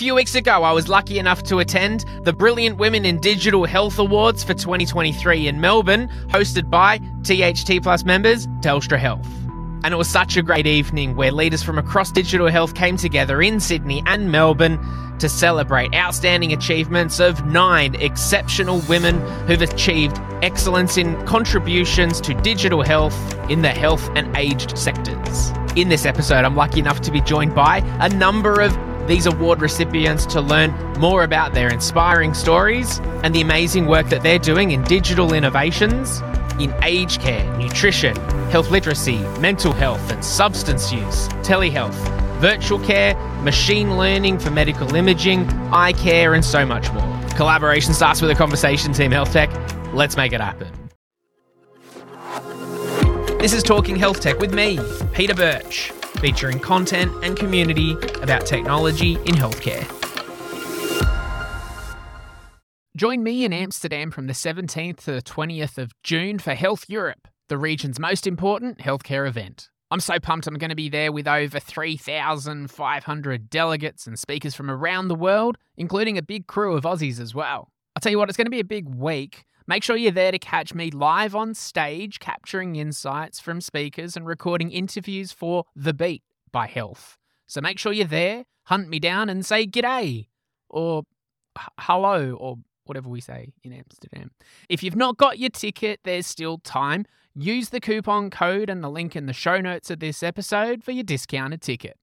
few weeks ago, I was lucky enough to attend the Brilliant Women in Digital Health Awards for 2023 in Melbourne, hosted by THT Plus members Telstra Health. And it was such a great evening where leaders from across digital health came together in Sydney and Melbourne to celebrate outstanding achievements of nine exceptional women who've achieved excellence in contributions to digital health in the health and aged sectors. In this episode, I'm lucky enough to be joined by a number of these award recipients to learn more about their inspiring stories and the amazing work that they're doing in digital innovations in aged care, nutrition, health literacy, mental health and substance use, telehealth, virtual care, machine learning for medical imaging, eye care, and so much more. Collaboration starts with a conversation, Team Health Tech. Let's make it happen. This is Talking Health Tech with me, Peter Birch, featuring content and community about technology in healthcare. Join me in Amsterdam from the 17th to the 20th of June for HLTH Europe, the region's most important healthcare event. I'm so pumped I'm going to be there with over 3,500 delegates and speakers from around the world, including a big crew of Aussies as well. I'll tell you what, it's going to be a big week. Make sure you're there to catch me live on stage, capturing insights from speakers and recording interviews for The Beat by HLTH. So make sure you're there, hunt me down and say g'day or hello or whatever we say in Amsterdam. If you've not got your ticket, there's still time. Use the coupon code and the link in the show notes of this episode for your discounted ticket.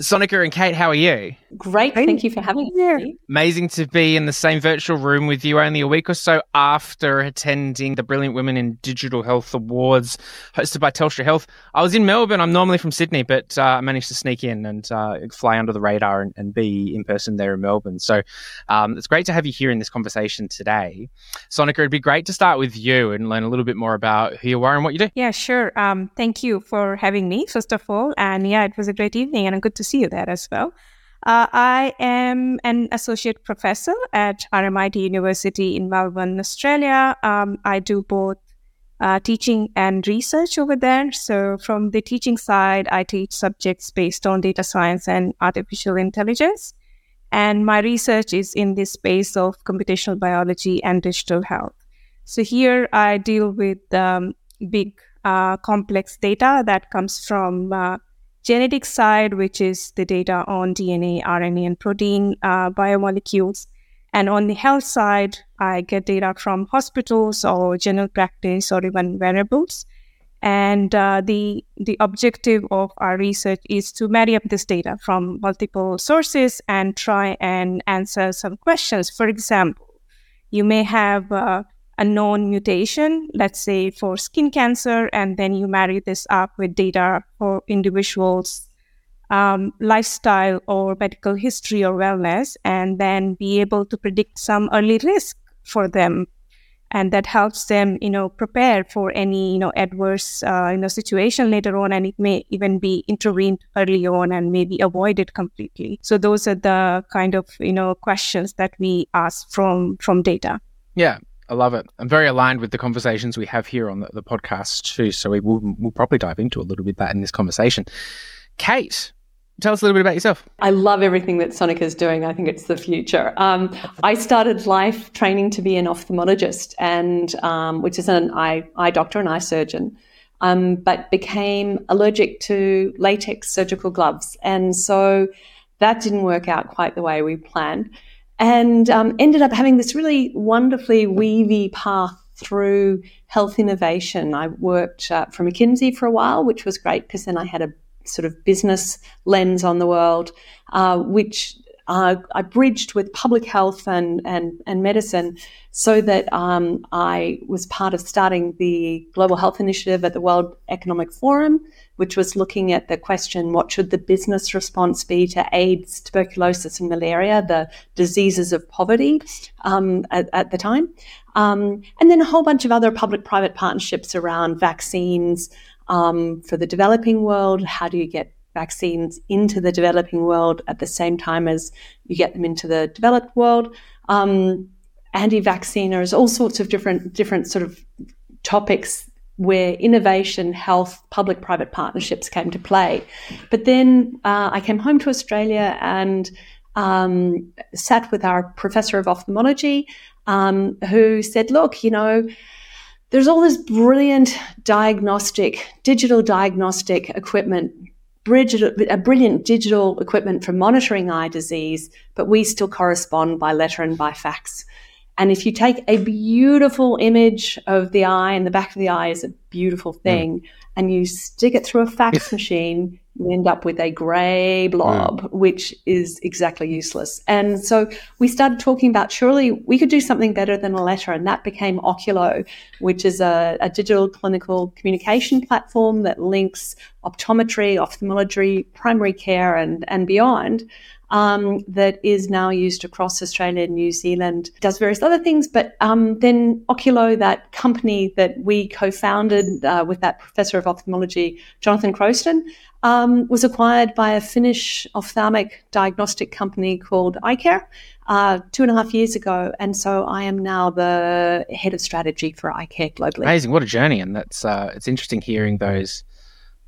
Sonika and Kate, how are you? Great. Thank you for having me. Amazing to be in the same virtual room with you only a week or so after attending the Brilliant Women in Digital Health Awards hosted by Telstra Health. I was in Melbourne. I'm normally from Sydney, but uh, I managed to sneak in and uh, fly under the radar and, and, be in person there in Melbourne. So um, it's great to have you here in this conversation today. Sonika, it'd be great to start with you and learn a little bit more about who you are and what you do. Yeah, sure. Um, thank you for having me, first of all. And yeah, it was a great evening and good to see you there as well. Uh, I am an associate professor at RMIT University in Melbourne, Australia. Um, I do both uh, teaching and research over there. So, from the teaching side, I teach subjects based on data science and artificial intelligence. And my research is in the space of computational biology and digital health. So, here I deal with um, big, uh, complex data that comes from uh, genetic side, which is the data on DNA, RNA, and protein uh, biomolecules. And on the health side, I get data from hospitals or general practice or even wearables. And uh, the the objective of our research is to marry up this data from multiple sources and try and answer some questions. For example, you may have uh, a known mutation, let's say for skin cancer, and then you marry this up with data for individuals' um, lifestyle or medical history or wellness, and then be able to predict some early risk for them. And that helps them, you know, prepare for any, you know, adverse, uh, you know, situation later on, and it may even be intervened early on and maybe avoided completely. So those are the kind of, you know, questions that we ask from from data. Yeah, I love it. I'm very aligned with the conversations we have here on the, the podcast too. So we will we'll probably dive into a little bit that in this conversation. Kate, tell us a little bit about yourself. I love everything that Sonika is doing. I think it's the future. Um, I started life training to be an ophthalmologist, and um, which is an eye eye doctor and eye surgeon. Um, but became allergic to latex surgical gloves, and so that didn't work out quite the way we planned and um, ended up having this really wonderfully weavy path through health innovation. I worked uh, for McKinsey for a while, which was great because then I had a sort of business lens on the world, uh, which uh, I bridged with public health and, and, and medicine so that um, I was part of starting the Global Health Initiative at the World Economic Forum, which was looking at the question what should the business response be to AIDS, tuberculosis, and malaria, the diseases of poverty um, at, at, the time. Um, and then a whole bunch of other public private partnerships around vaccines um, for the developing world. How do you get vaccines into the developing world at the same time as you get them into the developed world? Um, anti-vacciners, all sorts of different different sort of topics where innovation, health, public private partnerships came to play. But then uh, I came home to Australia and um, sat with our professor of ophthalmology um, who said, look, you know, there's all this brilliant diagnostic, digital diagnostic equipment, a brilliant digital equipment for monitoring eye disease, but we still correspond by letter and by fax. And if you take a beautiful image of the eye, and the back of the eye is a beautiful hmm. thing, mm. and you stick it through a fax machine, you end up with a grey blob, mm. which is exactly useless. And so we started talking about surely we could do something better than a letter, and that became Oculo, which is a, a digital clinical communication platform that links optometry, ophthalmology, primary care, and, and beyond um, that is now used across Australia and New Zealand. Does various other things, but um, then Oculo, that company that we co-founded uh, with that professor of ophthalmology, Jonathan Crowston, um, was acquired by a Finnish ophthalmic diagnostic company called iCare uh, two and a half years ago, and so I am now the head of strategy for iCare globally. Amazing! What a journey, and that's uh, it's interesting hearing those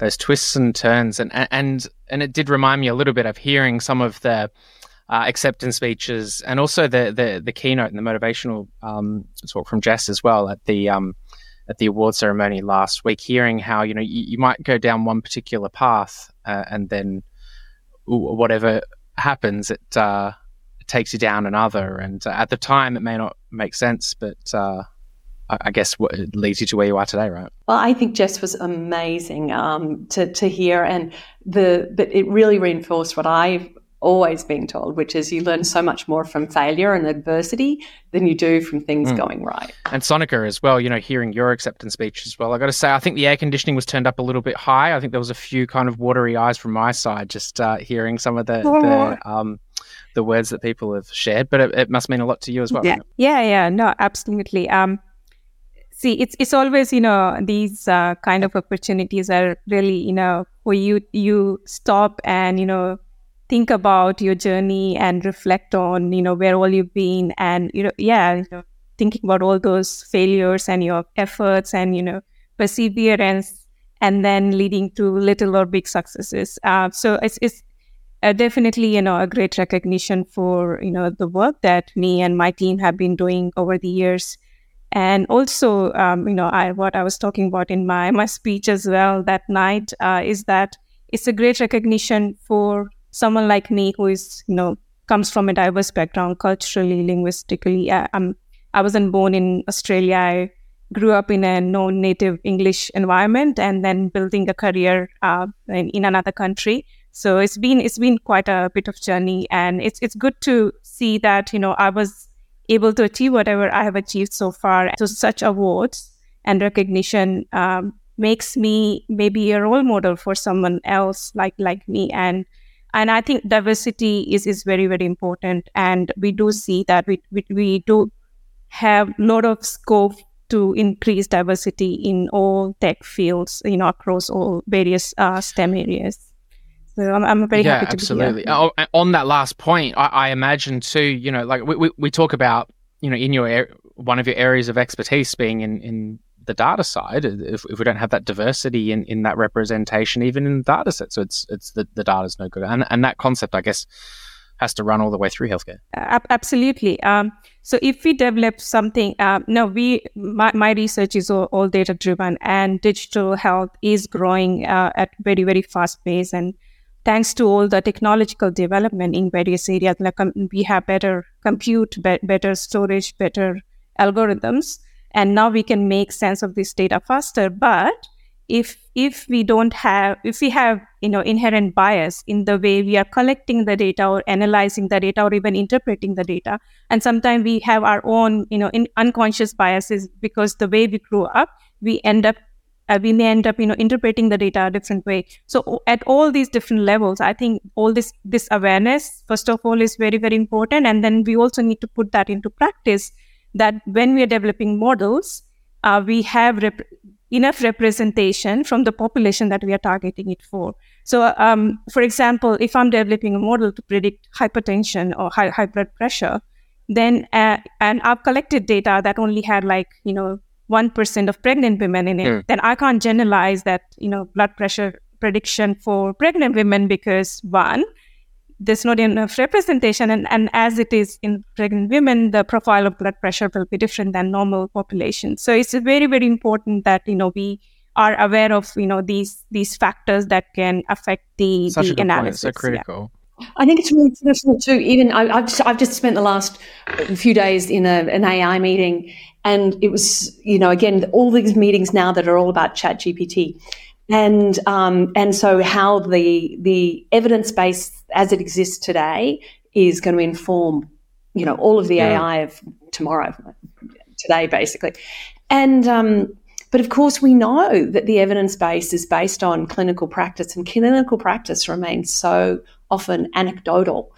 those twists and turns, and and and it did remind me a little bit of hearing some of the uh, acceptance speeches, and also the the, the keynote and the motivational um, talk from Jess as well at the um, at the award ceremony last week. Hearing how you know you, you might go down one particular path, uh, and then whatever happens, it, uh, it takes you down another. And uh, at the time, it may not make sense, but uh, I guess what leads you to where you are today, right? Well, I think Jess was amazing um, to to hear, and the but it really reinforced what I've always been told, which is you learn so much more from failure and adversity than you do from things mm. going right. And Sonika as well, you know, hearing your acceptance speech as well. I got to say, I think the air conditioning was turned up a little bit high. I think there was a few kind of watery eyes from my side, just uh, hearing some of the, oh. the um, the words that people have shared. But it, it, must mean a lot to you as well. Yeah, yeah, yeah. No, absolutely. Um, see it's it's always you know these uh, kind of opportunities are really you know where you you stop and you know think about your journey and reflect on you know where all you've been and you know yeah you know, thinking about all those failures and your efforts and you know perseverance and then leading to little or big successes. Uh, so it's it's uh, definitely you know a great recognition for you know the work that me and my team have been doing over the years and also um, you know I, what i was talking about in my my speech as well that night uh, is that it's a great recognition for someone like me who is you know comes from a diverse background culturally linguistically. I, I'm, I wasn't born in australia. I grew up in a non-native english environment and then building a career uh, in, in another country. So it's been it's been quite a bit of journey and it's it's good to see that you know i was able to achieve whatever I have achieved so far. So such awards and recognition um, makes me maybe a role model for someone else like like me. And and I think diversity is is very very important. And we do see that we we, we do have a lot of scope to increase diversity in all tech fields, you know, across all various uh, STEM areas. So I'm, I'm very yeah, happy to absolutely. be here. Oh, on that last point, I, I, imagine too. You know, like we, we, we talk about, you know, in your one of your areas of expertise being in in the data side. If, if we don't have that diversity in, in that representation, even in the data set, so it's it's the the data's no good. And and that concept, I guess, has to run all the way through healthcare. Uh, absolutely. Um, so if we develop something, uh, no, we my, my research is all, all data driven, and digital health is growing uh, at very very fast pace and thanks to all the technological development in various areas, like um, we have better compute, be- better storage, better algorithms, and now we can make sense of this data faster. But if if we don't have if we have you know inherent bias in the way we are collecting the data or analyzing the data or even interpreting the data and sometimes we have our own you know unconscious biases because the way we grew up we end up uh, we may end up you know interpreting the data a different way. So at all these different levels i think all this this awareness first of all is very very important. And then we also need to put that into practice that when we are developing models uh, we have rep- enough representation from the population that we are targeting it for. So um, for example if i'm developing a model to predict hypertension or high, high blood pressure then uh, and i've collected data that only had like you know 1% of pregnant women in it, mm. then I can't generalize that, you know, blood pressure prediction for pregnant women because one, there's not enough representation and, and as it is in pregnant women the profile of blood pressure will be different than normal population so it's very very important that you know we are aware of you know these these factors that can affect the, Such the a analysis point. so critical yeah. I think it's really critical too. Even I, have just, I've just spent the last few days in a, an AI meeting, and it was you know again all these meetings now that are all about Chat GPT, and um, and so how the the evidence base as it exists today is going to inform you know all of the yeah. AI of tomorrow, today basically, and um, but of course we know that the evidence base is based on clinical practice, and clinical practice remains so often anecdotal.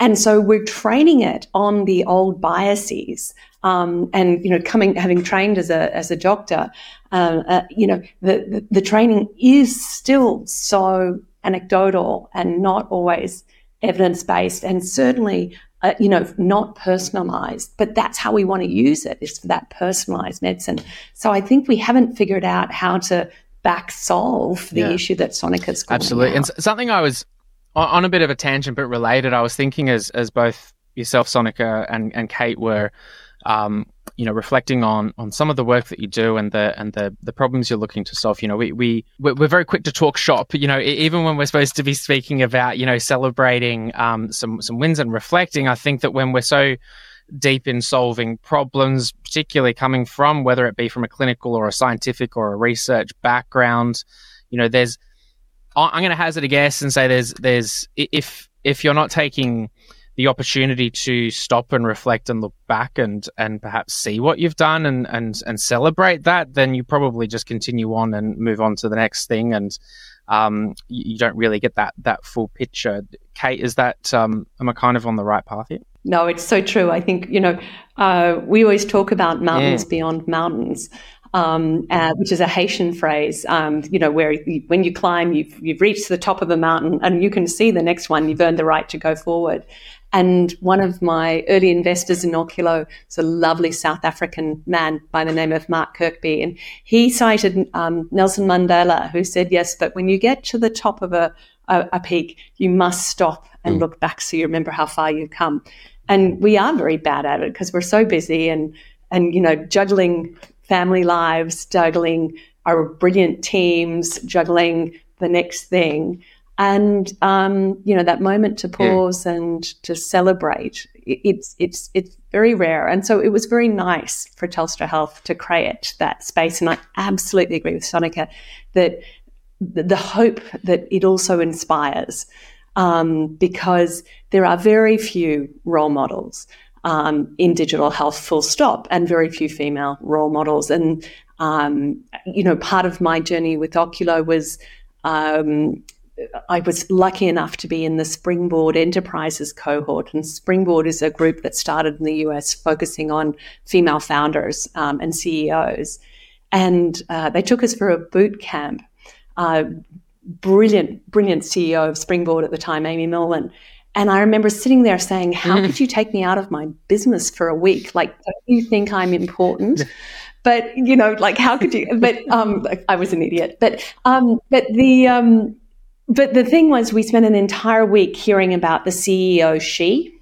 And so we're training it on the old biases. Um, and you know, coming having trained as a as a doctor, uh, uh, you know, the, the, the training is still so anecdotal and not always evidence based, and certainly uh, you know, not personalized, but that's how we want to use it is for that personalized medicine. So I think we haven't figured out how to back solve the yeah. issue that Sonika's absolutely. Out. And something I was on a bit of a tangent, but related. I was thinking as as both yourself, Sonica, and and Kate were um, you know, reflecting on on some of the work that you do and the and the the problems you're looking to solve. You know, we we we're very quick to talk shop. You know, even when we're supposed to be speaking about you know celebrating um, some some wins and reflecting, I think that when we're so deep in solving problems, particularly coming from whether it be from a clinical or a scientific or a research background, you know, there's I'm going to hazard a guess and say there's there's if if you're not taking the opportunity to stop and reflect and look back and and perhaps see what you've done and and and celebrate that, then you probably just continue on and move on to the next thing, and um, you, you, don't really get that that full picture. Kate, is that um, am I kind of on the right path here? No, it's so true. I think you know uh, we always talk about mountains yeah. beyond mountains. Um, uh, which is a Haitian phrase, um, you know, where you, when you climb, you've, you've reached the top of a mountain and you can see the next one, you've earned the right to go forward. And one of my early investors in Oculo is a lovely South African man by the name of Mark Kirkby. And he cited um, Nelson Mandela, who said, Yes, but when you get to the top of a, a, a peak, you must stop and mm. look back so you remember how far you've come. And we are very bad at it because we're so busy and, and, you know, juggling family lives, juggling our brilliant teams, juggling the next thing. And um, you know that moment to pause yeah. and to celebrate it's it's it's very rare. And so it was very nice for telstra health to create that space. And i absolutely agree with sonika that the hope that it also inspires um, because there are very few role models um, in digital health full stop and very few female role models and um, you know part of my journey with oculo was um, I was lucky enough to be in the Springboard Enterprises cohort, and Springboard is a group that started in the US focusing on female founders um, and CEOs. And uh, they took us for a boot camp. Uh, brilliant, brilliant CEO of Springboard at the time, Amy Millman. And I remember sitting there saying, How mm. could you take me out of my business for a week? Like, don't you think I'm important? but you know, like, how could you? But um, I was an idiot. But um, but the um, but the thing was, we spent an entire week hearing about the CEO she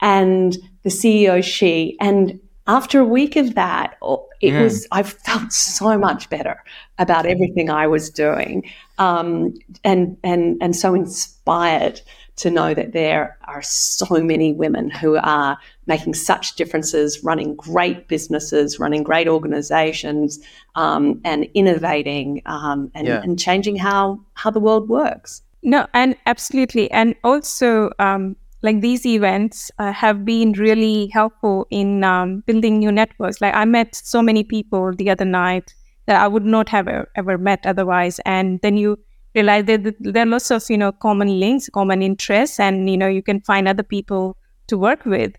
and the CEO she. And after a week of that, oh, it yeah. was, I felt so much better about everything I was doing um, and, and, and so inspired to know that there are so many women who are making such differences, running great businesses, running great organizations, um, and innovating um, and, yeah. and, changing how how the world works. No, and absolutely, and also. Um, like these events uh, have been really helpful in um, building new networks. Like I met so many people the other night that I would not have ever met otherwise, and then you realize that there are lots of you know common links common interests and you know you can find other people to work with.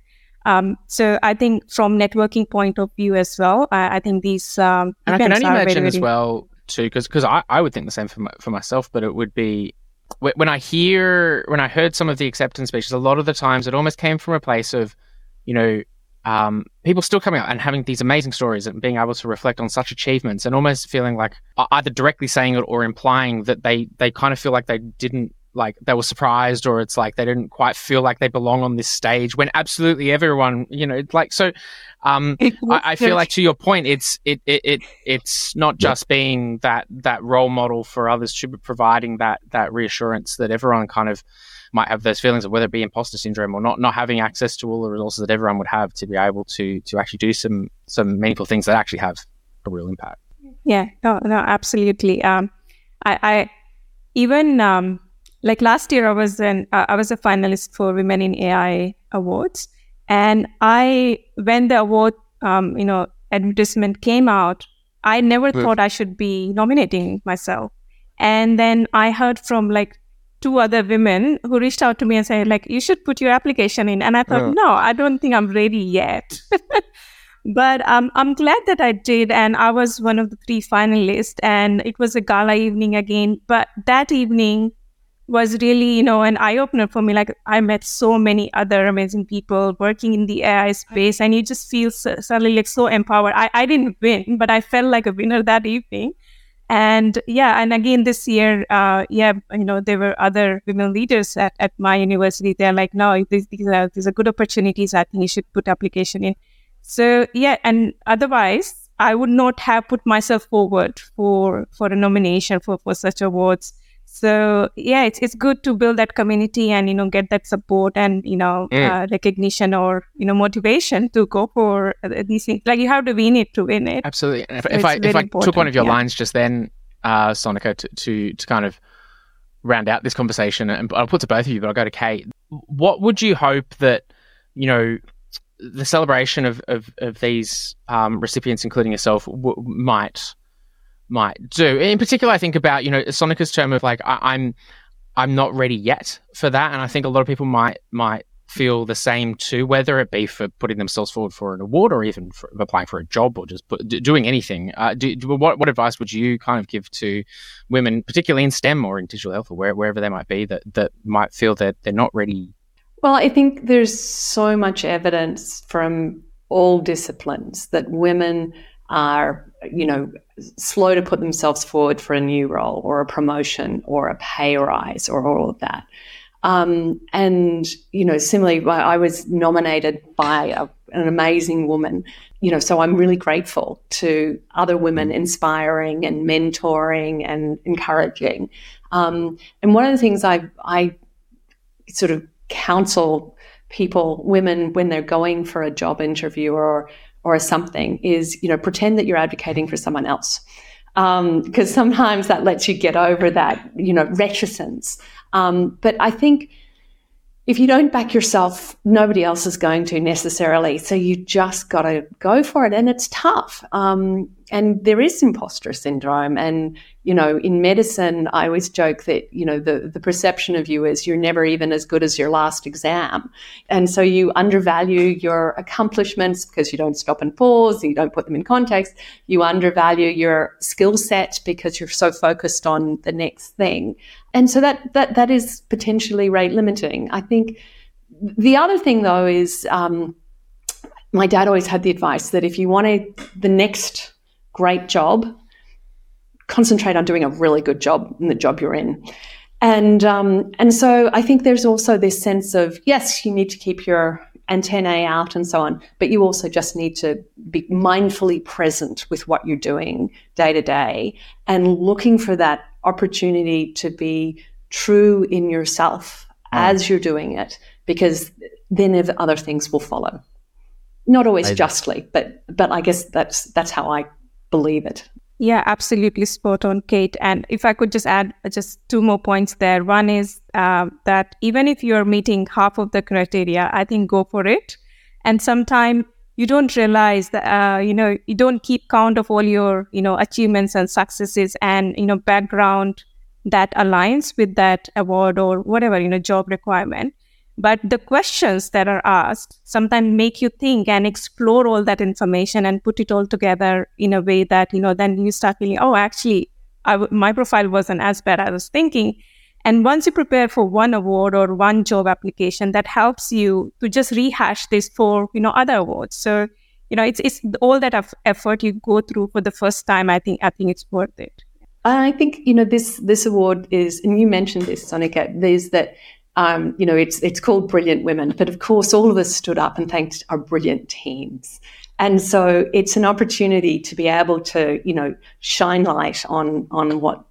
Um, so I think from networking point of view as well, I, I think these um, and I can only imagine very, as well too, because because I, I would think the same for my, for myself, but it would be when I hear when I heard some of the acceptance speeches, a lot of the times it almost came from a place of, you know, um, people still coming out and having these amazing stories and being able to reflect on such achievements and almost feeling like either directly saying it or implying that they they kind of feel like they didn't like they were surprised or it's like they didn't quite feel like they belong on this stage when absolutely everyone you know like so um I, I, feel like to your point it's it it, it it's not just being that that role model for others to be providing that that reassurance that everyone kind of might have those feelings of whether it be imposter syndrome or not not having access to all the resources that everyone would have to be able to to actually do some some meaningful things that actually have a real impact. Yeah, no, no, absolutely. Um, I, I even um, like last year, I was an uh, I was a finalist for Women in AI awards, and I when the award um, you know advertisement came out, I never thought I should be nominating myself, and then I heard from like two other women who reached out to me and said like you should put your application in. And i thought no i don't think i'm ready yet. But um, i'm glad that i did. And i was one of the three finalists. And it was a gala evening again. But that evening was really you know an eye-opener for me. Like i met so many other amazing people working in the ai space. And you just feel so, suddenly like so empowered. I, I didn't win but i felt like a winner that evening and yeah and again this year uh, yeah you know there were other women leaders at, at my university. They're like no these, these, are, these are good opportunities. I think you should put application in. So yeah and otherwise i would not have put myself forward for for a nomination for for such awards so yeah it's, it's good to build that community and you know get that support and you know mm. uh, recognition or you know motivation to go for uh, these things. Like you have to win it to win it. Absolutely. If, if i if i took one of your yeah. lines just then uh sonika to, to to kind of round out this conversation and i'll put to both of you but i'll go to kate. What would you hope that you know the celebration of of, of these um, recipients including yourself w- might might do. In particular, I think about you know Sonika's term of like I, am I'm, I'm not ready yet for that, and I think a lot of people might might feel the same too, whether it be for putting themselves forward for an award or even for applying for a job or just put, doing anything. Uh, do, do, what what advice would you kind of give to women, particularly in STEM or in digital health or where, wherever they might be, that that might feel that they're not ready? Well, I think there's so much evidence from all disciplines that women are, you know, slow to put themselves forward for a new role or a promotion or a pay rise or all of that. Um, and, you know, similarly, I was nominated by a, an amazing woman, you know, so I'm really grateful to other women inspiring and mentoring and encouraging. Um, and one of the things I, I sort of counsel people, women, when they're going for a job interview or or a something is, you know, pretend that you're advocating for someone else. Because um, sometimes that lets you get over that, you know, reticence. Um, but I think if you don't back yourself, nobody else is going to necessarily. So you just got to go for it. And it's tough. Um, and there is imposter syndrome. And, you know, in medicine, I always joke that, you know, the, the perception of you is you're never even as good as your last exam. And so you undervalue your accomplishments because you don't stop and pause, you don't put them in context. You undervalue your skill set because you're so focused on the next thing. And so that, that, that is potentially rate limiting. I think the other thing, though, is um, my dad always had the advice that if you want to the next great job, concentrate on doing a really good job in the job you're in. And um, and so I think there's also this sense of yes, you need to keep your antennae out and so on, but you also just need to be mindfully present with what you're doing day to day and looking for that opportunity to be true in yourself oh. as you're doing it, because then other things will follow. Not always I, justly, but but I guess that's that's how I believe it. Yeah, absolutely spot on, Kate. And if I could just add just two more points there. One is uh, that even if you're meeting half of the criteria, I think go for it. And sometimes you don't realize that uh, you know you don't keep count of all your you know achievements and successes and you know background that aligns with that award or whatever you know job requirement but the questions that are asked sometimes make you think and explore all that information and put it all together in a way that you know then you start feeling oh actually my profile wasn't as bad as i was thinking And once you prepare for one award or one job application, that helps you to just rehash this for you know other awards. So you know it's it's all that effort you go through for the first time. I think I think it's worth it. I think you know this this award is, and you mentioned this, Sonika. There's that um, you know it's it's called Brilliant Women, but of course all of us stood up and thanked our brilliant teams. And so it's an opportunity to be able to, you know, shine light on on what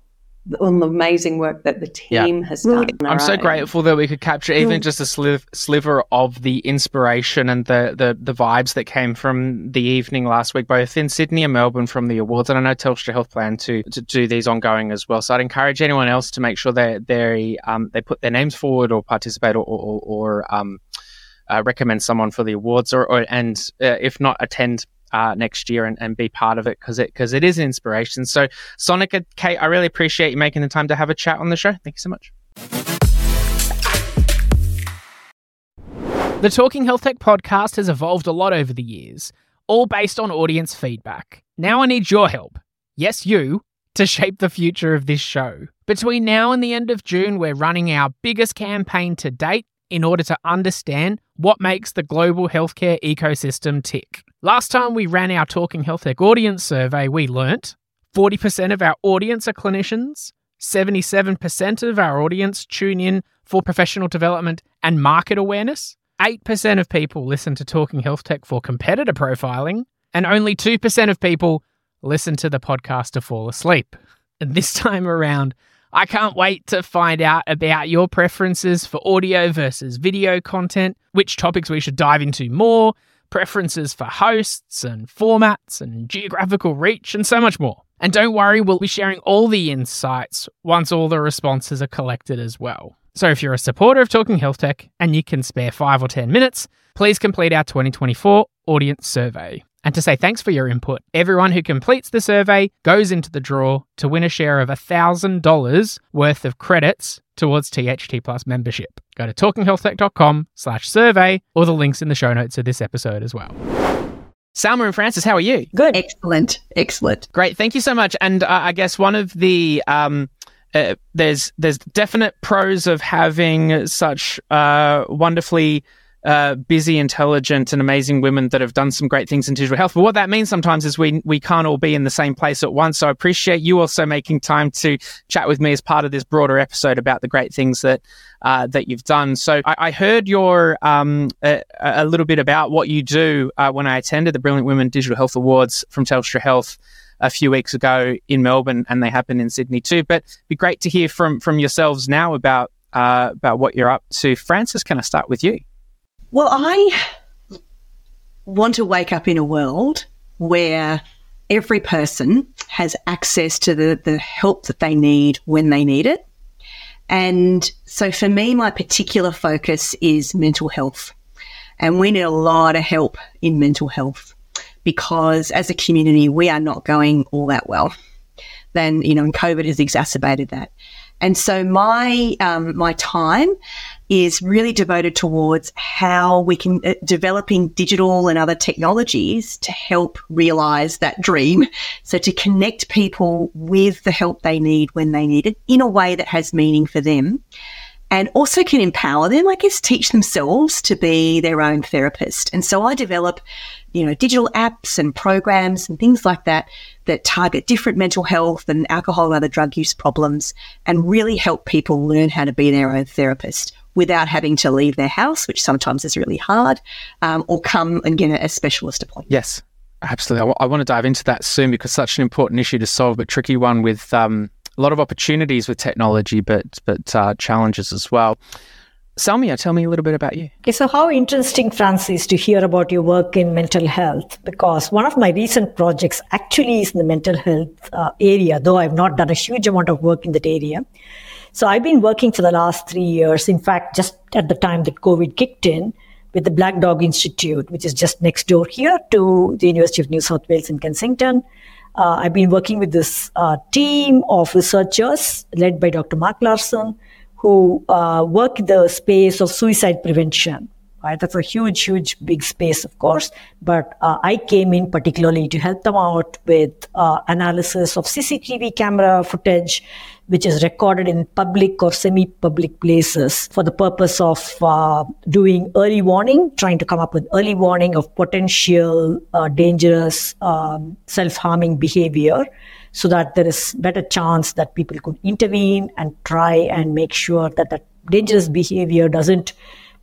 on the amazing work that the team yeah. has done. I'm so own. grateful that we could capture even just a sliv- sliver of the inspiration and the, the the vibes that came from the evening last week, both in Sydney and Melbourne from the awards. And I know Telstra Health plan to to do these ongoing as well. So I'd encourage anyone else to make sure they they um they put their names forward or participate or or, or um. Uh, recommend someone for the awards, or, or and uh, if not, attend uh, next year and, and be part of it because it because it is an inspiration. So, Sonika, Kate, I really appreciate you making the time to have a chat on the show. Thank you so much. The Talking Health Tech podcast has evolved a lot over the years, all based on audience feedback. Now I need your help. Yes, you, to shape the future of this show. Between now and the end of June, we're running our biggest campaign to date in order to understand what makes the global healthcare ecosystem tick. Last time we ran our Talking Health Tech audience survey, we learnt 40% of our audience are clinicians, 77% of our audience tune in for professional development and market awareness, 8% of people listen to Talking Health Tech for competitor profiling, and only 2% of people listen to the podcast to fall asleep. And this time around, I can't wait to find out about your preferences for audio versus video content, which topics we should dive into more, preferences for hosts and formats and geographical reach, and so much more. And don't worry, we'll be sharing all the insights once all the responses are collected as well. So if you're a supporter of Talking Health Tech and you can spare five or 10 minutes, please complete our 2024 audience survey. And to say thanks for your input, everyone who completes the survey goes into the draw to win a share of $1,000 worth of credits towards THT Plus membership. Go to talkinghealthtech.com slash survey or the links in the show notes of this episode as well. Sowmya and Frances, how are you? Good. Excellent. Excellent. Great. Thank you so much. And uh, I guess one of the um, uh, there's there's definite pros of having such uh, wonderfully uh, busy, intelligent, and amazing women that have done some great things in digital health. But what that means sometimes is we we can't all be in the same place at once. So I appreciate you also making time to chat with me as part of this broader episode about the great things that uh, that you've done. So I, I heard your um, a, a, little bit about what you do uh, when I attended the Brilliant Women Digital Health Awards from Telstra Health a few weeks ago in Melbourne, and they happen in Sydney too. But it'd be great to hear from from yourselves now about uh, about what you're up to. Frances, can I start with you? Well, I want to wake up in a world where every person has access to the, the help that they need when they need it. And so for me, my particular focus is mental health. And we need a lot of help in mental health because as a community, we are not going all that well. Then, you know, and COVID has exacerbated that. And so my um, my time is really devoted towards how we can uh, developing digital and other technologies to help realize that dream. So to connect people with the help they need when they need it in a way that has meaning for them and also can empower them, I guess, teach themselves to be their own therapist. And so I develop, you know, digital apps and programs and things like that that target different mental health and alcohol and other drug use problems and really help people learn how to be their own therapist without having to leave their house, which sometimes is really hard, um, or come and get a specialist appointment. Yes, absolutely. I, w- I want to dive into that soon because such an important issue to solve, but tricky one with um, a lot of opportunities with technology, but but uh, challenges as well. Sowmya, tell me a little bit about you. Okay, so how interesting, Frances, to hear about your work in mental health, because one of my recent projects actually is in the mental health uh, area, though I've not done a huge amount of work in that area. So I've been working for the last three years. In fact, just at the time that COVID kicked in, with the Black Dog Institute, which is just next door here to the University of New South Wales in Kensington. Uh, I've been working with this uh, team of researchers led by Dr. Mark Larsen, who uh, work in the space of suicide prevention. Right? That's a huge, huge, big space, of course. But uh, I came in particularly to help them out with uh, analysis of CCTV camera footage, which is recorded in public or semi-public places for the purpose of uh, doing early warning, trying to come up with early warning of potential uh, dangerous um, self-harming behavior so that there is better chance that people could intervene and try and make sure that that dangerous behavior doesn't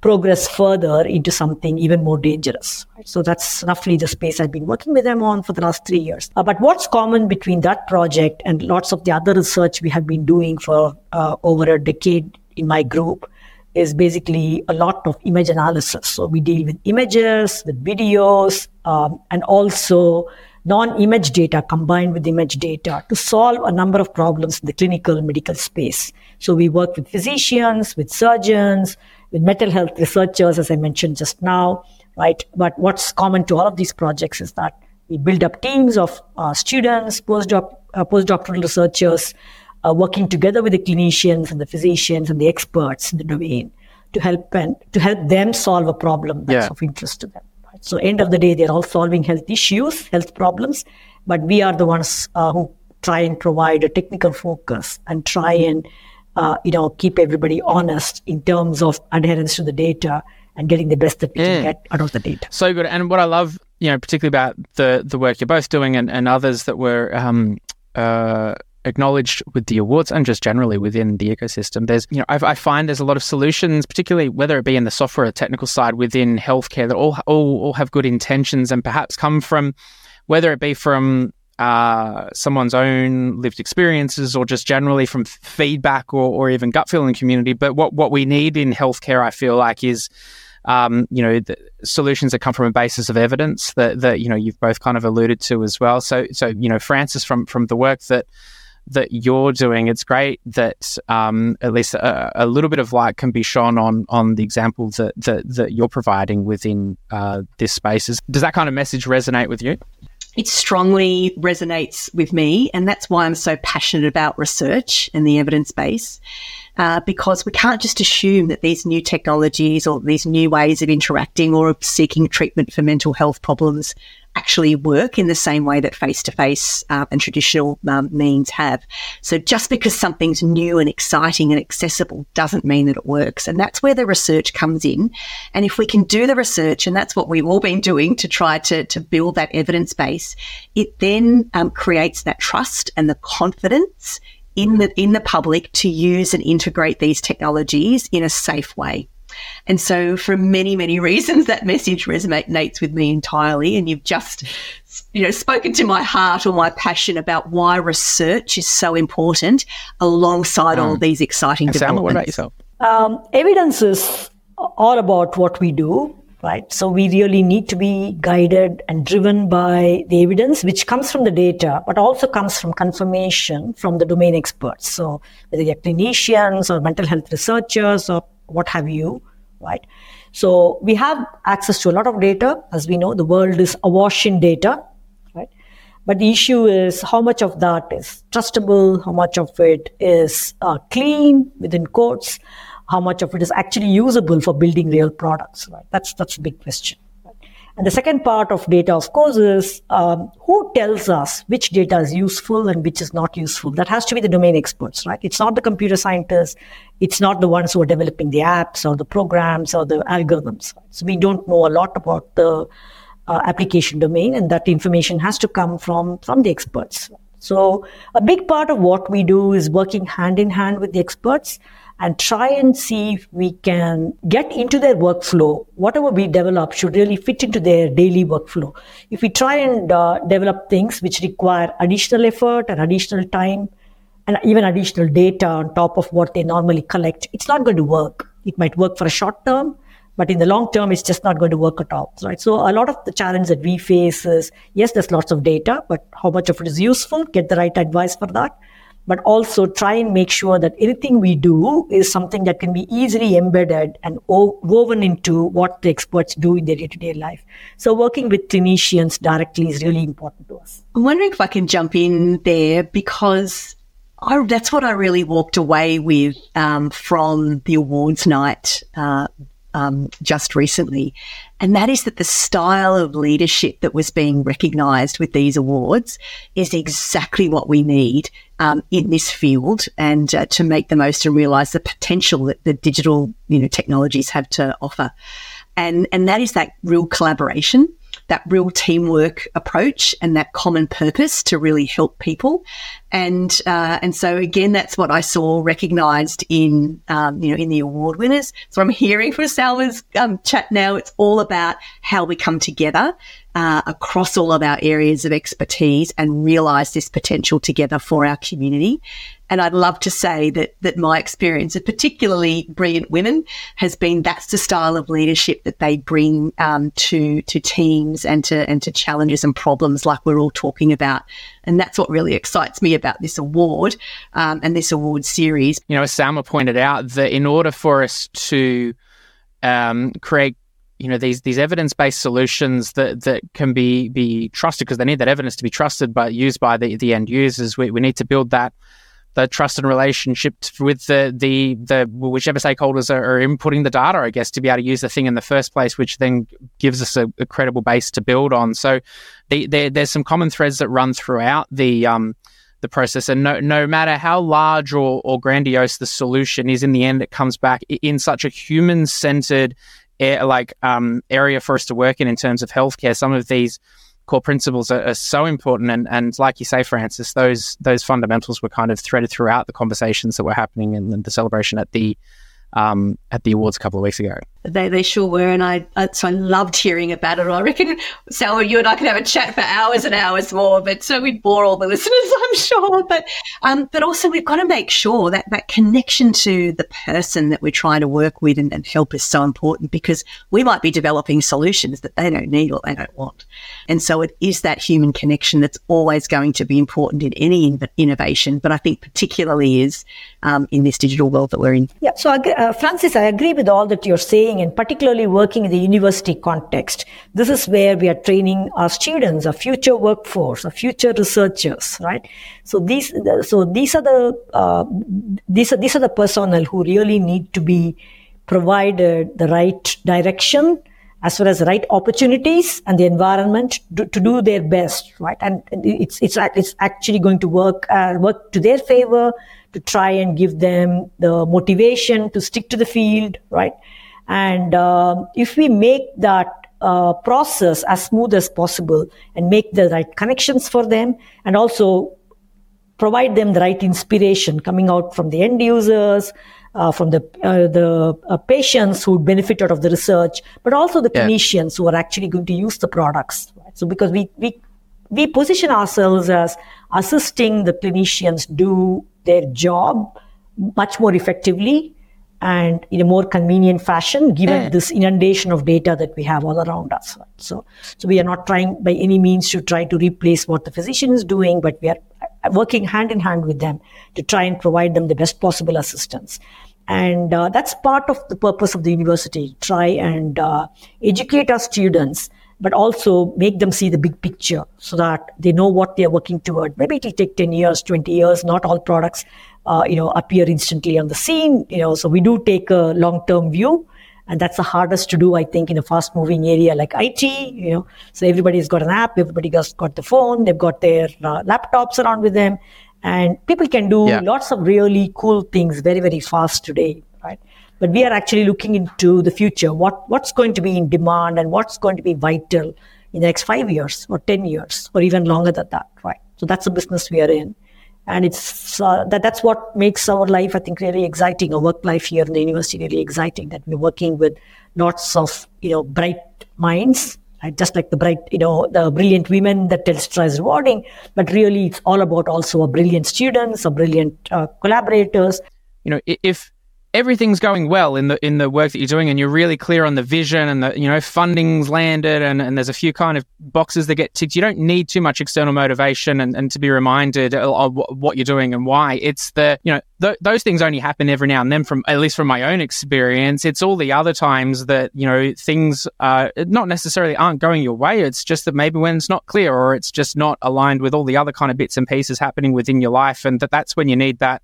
progress further into something even more dangerous. So that's roughly the space I've been working with them on for the last three years. Uh, but what's common between that project and lots of the other research we have been doing for uh, over a decade in my group is basically a lot of image analysis. So we deal with images, with videos, um, and also non-image data combined with image data to solve a number of problems in the clinical medical space. So we work with physicians, with surgeons, with mental health researchers, as I mentioned just now, right? But what's common to all of these projects is that we build up teams of uh, students, postdoc, uh, postdoctoral researchers, uh, working together with the clinicians and the physicians and the experts in the domain to help and to help them solve a problem that's yeah. of interest to them. Right? So, end of the day, they're all solving health issues, health problems, but we are the ones uh, who try and provide a technical focus and try and uh, you know, keep everybody honest in terms of adherence to the data and getting the best that we yeah. can get out of the data. So good. And what I love, you know, particularly about the the work you're both doing and, and others that were um, uh, acknowledged with the awards and just generally within the ecosystem. There's, you know, I, I, find there's a lot of solutions, particularly whether it be in the software or technical side within healthcare, that all all, all have good intentions and perhaps come from, whether it be from uh, someone's own lived experiences or just generally from feedback or, or even gut feeling community. But what, what we need in healthcare, I feel like, is um, you know solutions that come from a basis of evidence that, that you know you've both kind of alluded to as well. So so you know Frances from from the work that that you're doing, it's great that um, at least a, a, little bit of light can be shone on on the example that that, that you're providing within uh, this space. Does that kind of message resonate with you? It strongly resonates with me. And that's why I'm so passionate about research and the evidence base. Uh, because we can't just assume that these new technologies or these new ways of interacting or of seeking treatment for mental health problems actually work in the same way that face to face and traditional um, means have. So just because something's new and exciting and accessible doesn't mean that it works. And that's where the research comes in. And if we can do the research, and that's what we've all been doing to try to, to build that evidence base, it then um, creates that trust and the confidence in the in the public to use and integrate these technologies in a safe way. And so, for many, many reasons, that message resonates with me entirely. And you've just, you know, spoken to my heart or my passion about why research is so important alongside um, all these exciting developments. what about yourself? Um, evidence is all about what we do, right? So we really need to be guided and driven by the evidence, which comes from the data, but also comes from confirmation from the domain experts. So whether they're clinicians or mental health researchers or what have you, right? So we have access to a lot of data. As we know, the world is awash in data, right? But the issue is how much of that is trustable, how much of it is uh, clean within quotes, how much of it is actually usable for building real products, right? That's that's a big question. And the second part of data, of course, is um, who tells us which data is useful and which is not useful. That has to be the domain experts, right? It's not the computer scientists. It's not the ones who are developing the apps or the programs or the algorithms. So we don't know a lot about the uh, application domain, and that information has to come from from the experts. So a big part of what we do is working hand in hand with the experts and try and see if we can get into their workflow. Whatever we develop should really fit into their daily workflow. If we try and uh, develop things which require additional effort and additional time and even additional data on top of what they normally collect, it's not going to work. It might work for a short term, but in the long term, it's just not going to work at all. Right. So a lot of the challenge that we face is yes, there's lots of data, but how much of it is useful? Get the right advice for that but also try and make sure that anything we do is something that can be easily embedded and woven into what the experts do in their day-to-day life. So working with clinicians directly is really important to us. I'm wondering if I can jump in there because I, that's what I really walked away with um, from the awards night uh, um, just recently, and that is that the style of leadership that was being recognised with these awards is exactly what we need um, in this field, and uh, to make the most and realise the potential that the digital you know technologies have to offer, and and that is that real collaboration that real teamwork approach and that common purpose to really help people. And uh, and so again, that's what I saw recognised in um, you know in the award winners. So I'm hearing from Sowmya's um, chat now. It's all about how we come together uh, across all of our areas of expertise and realise this potential together for our community. And I'd love to say that that my experience of particularly brilliant women has been that's the style of leadership that they bring um, to to teams and to and to challenges and problems like we're all talking about. And that's what really excites me about this award um, and this award series. You know, as Sowmya pointed out, that in order for us to um, create you know these these evidence based solutions that that can be be trusted because they need that evidence to be trusted but used by the the end users we, we need to build that the trust and relationship with the the the whichever stakeholders are, are, inputting the data, I guess, to be able to use the thing in the first place, which then gives us a, a credible base to build on. So the, the, there's some common threads that run throughout the um, the process, and no no matter how large or, or grandiose the solution is, in the end, it comes back in such a human centered like um, area for us to work in in terms of healthcare. Some of these core principles are, are, so important. And, and like you say, Frances, those those fundamentals were kind of threaded throughout the conversations that were happening in the celebration at the um, at the awards a couple of weeks ago. They, they sure were, and I, I so I loved hearing about it. I reckon, Sowmya, you and I could have a chat for hours and hours more, but so we'd bore all the listeners, I'm sure. But um, but also we've got to make sure that that connection to the person that we're trying to work with and, and help is so important because we might be developing solutions that they don't need or they don't want, and so it is that human connection that's always going to be important in any in- innovation. But I think particularly is um, in this digital world that we're in. Yeah. So uh, Frances, I agree with all that you're saying and particularly working in the university context, this is where we are training our students, our future workforce, our future researchers, right? So these, so these are the uh, these are these are the personnel who really need to be provided the right direction as well as right opportunities and the environment to, to do their best, right? And it's it's it's actually going to work uh, work to their favor to try and give them the motivation to stick to the field, right? And uh, if we make that uh, process as smooth as possible and make the right connections for them and also provide them the right inspiration coming out from the end users, uh, from the uh, the uh, patients who benefit out of the research, but also the yeah. clinicians who are actually going to use the products. Right? So because we we we position ourselves as assisting the clinicians do their job much more effectively and in a more convenient fashion given mm. this inundation of data that we have all around us right? so so we are not trying by any means to try to replace what the physician is doing but we are working hand in hand with them to try and provide them the best possible assistance and uh, that's part of the purpose of the university try and uh, educate our students but also make them see the big picture so that they know what they're working toward. Maybe it'll take 10 years, 20 years. Not all products, uh, you know, appear instantly on the scene, you know, so we do take a long-term view. And that's the hardest to do, I think, in a fast moving area like IT, you know. So everybody's got an app, everybody's got the phone, they've got their uh, laptops around with them. And people can do yeah. lots of really cool things very, very fast today, right? but we are actually looking into the future what what's going to be in demand and what's going to be vital in the next five years or 10 years or even longer than that right so that's the business we are in and it's uh, that that's what makes our life i think really exciting. Our work life here in the university really exciting that we're working with lots of you know bright minds. Right? just like the bright you know the brilliant women that telstra is rewarding. But really it's all about also our brilliant students our brilliant uh, collaborators. You know if everything's going well in the in the work that you're doing and you're really clear on the vision and the you know funding's landed and, and there's a few kind of boxes that get ticked you don't need too much external motivation and, and to be reminded of what you're doing and why. It's the you know th- those things only happen every now and then from at least from my own experience. It's all the other times that you know things uh, not necessarily aren't going your way. It's just that maybe when it's not clear or it's just not aligned with all the other kind of bits and pieces happening within your life and that that's when you need that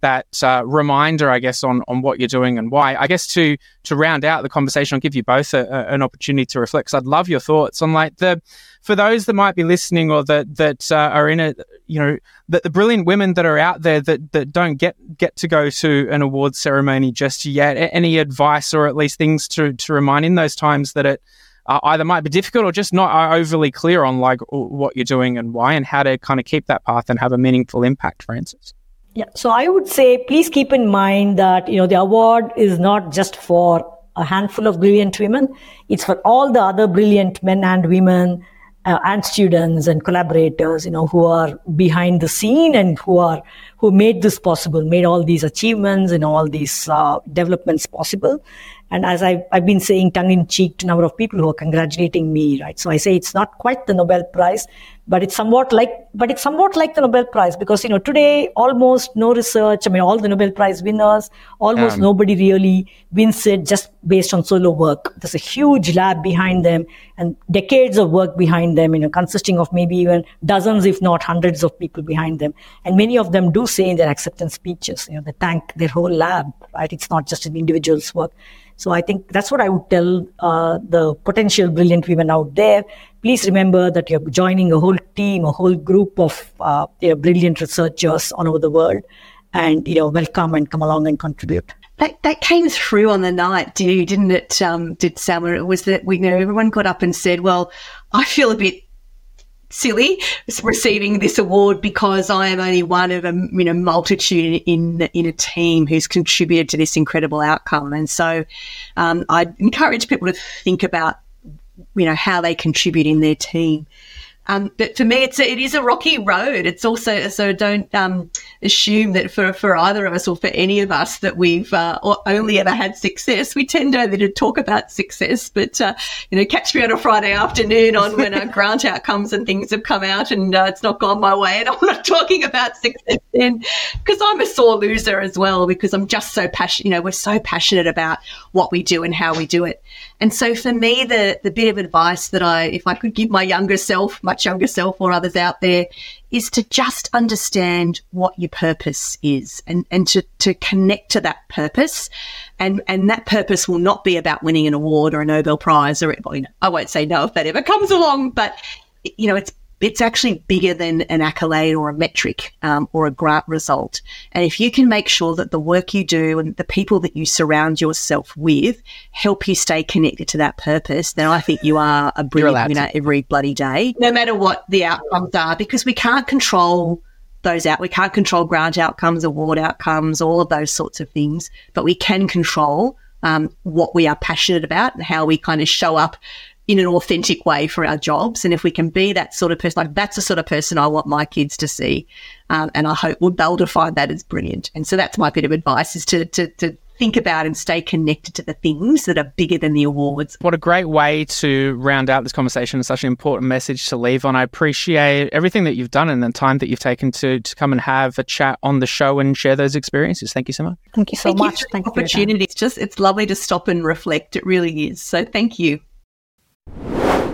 that uh, reminder, I guess, on on what you're doing and why. I guess to to round out the conversation, I'll give you both a, a, an opportunity to reflect. Cause I'd love your thoughts on like the for those that might be listening or that that uh, are in it, you know, that the brilliant women that are out there that that don't get get to go to an awards ceremony just yet. Any advice or at least things to to remind in those times that it uh, either might be difficult or just not overly clear on like what you're doing and why and how to kind of keep that path and have a meaningful impact, for instance. Yeah. So I would say please keep in mind that, you know, the award is not just for a handful of brilliant women. It's for all the other brilliant men and women uh, and students and collaborators, you know, who are behind the scene and who are who made this possible, made all these achievements and all these uh, developments possible. And as I've, I've been saying tongue in cheek to a number of people who are congratulating me, right? So I say it's not quite the Nobel Prize, but it's somewhat like, but it's somewhat like the Nobel Prize because, you know, today almost no research. I mean, all the Nobel Prize winners, almost um, nobody really wins it just based on solo work. There's a huge lab behind them and decades of work behind them, you know, consisting of maybe even dozens, if not hundreds of people behind them. And many of them do say in their acceptance speeches, you know, they thank their whole lab, right? It's not just an individual's work. So I think that's what I would tell uh, the potential brilliant women out there. Please remember that you're joining a whole team, a whole group of uh, you know, brilliant researchers all over the world, and you know, welcome and come along and contribute. That, that came through on the night, didn't it? Um, did Sowmya? It was that we know everyone got up and said, "Well, I feel a bit silly receiving this award because I am only one of a you know multitude in in a team who's contributed to this incredible outcome. And so, um, I encourage people to think about you know how they contribute in their team. Um, but for me, it's a, it is a rocky road. It's also so don't um, assume that for, for either of us or for any of us that we've uh, only ever had success. We tend only to talk about success, but uh, you know, catch me on a Friday afternoon on when our grant outcomes and things have come out and uh, it's not gone my way, and I'm not talking about success then because I'm a sore loser as well because I'm just so passionate. You know, we're so passionate about what we do and how we do it. And so for me, the the bit of advice that I, if I could give my younger self, much younger self or others out there, is to just understand what your purpose is and, and to, to connect to that purpose. And, and that purpose will not be about winning an award or a Nobel Prize or, well, you know, I won't say no if that ever comes along, but you know, it's it's actually bigger than an accolade or a metric um, or a grant result. And if you can make sure that the work you do and the people that you surround yourself with help you stay connected to that purpose, then I think you are a brilliant winner to. every bloody day, no matter what the outcomes are, because we can't control those out. We can't control grant outcomes, award outcomes, all of those sorts of things, but we can control um, what we are passionate about and how we kind of show up in an authentic way for our jobs. And if we can be that sort of person, like that's the sort of person I want my kids to see. Um, and I hope we'll, be able to find that as brilliant. And so that's my bit of advice is to, to, to think about and stay connected to the things that are bigger than the awards. What a great way to round out this conversation and such an important message to leave on. I appreciate everything that you've done and the time that you've taken to, to come and have a chat on the show and share those experiences. Thank you so much. Thank you so thank much. You Thank you. Opportunity. It's just, it's lovely to stop and reflect. It really is. So thank you.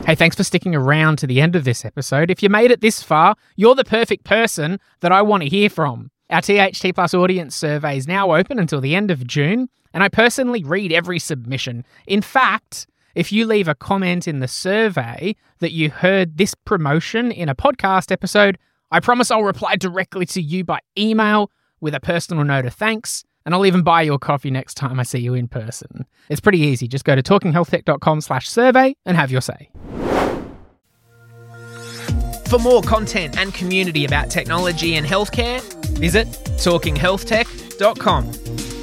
Hey, thanks for sticking around to the end of this episode. If you made it this far, you're the perfect person that I want to hear from. Our THT Plus audience survey is now open until the end of June, and I personally read every submission. In fact, if you leave a comment in the survey that you heard this promotion in a podcast episode, I promise I'll reply directly to you by email with a personal note of thanks and I'll even buy you a coffee next time I see you in person. It's pretty easy. Just go to talkinghealthtech.com slash survey and have your say. For more content and community about technology and healthcare, visit talkinghealthtech.com.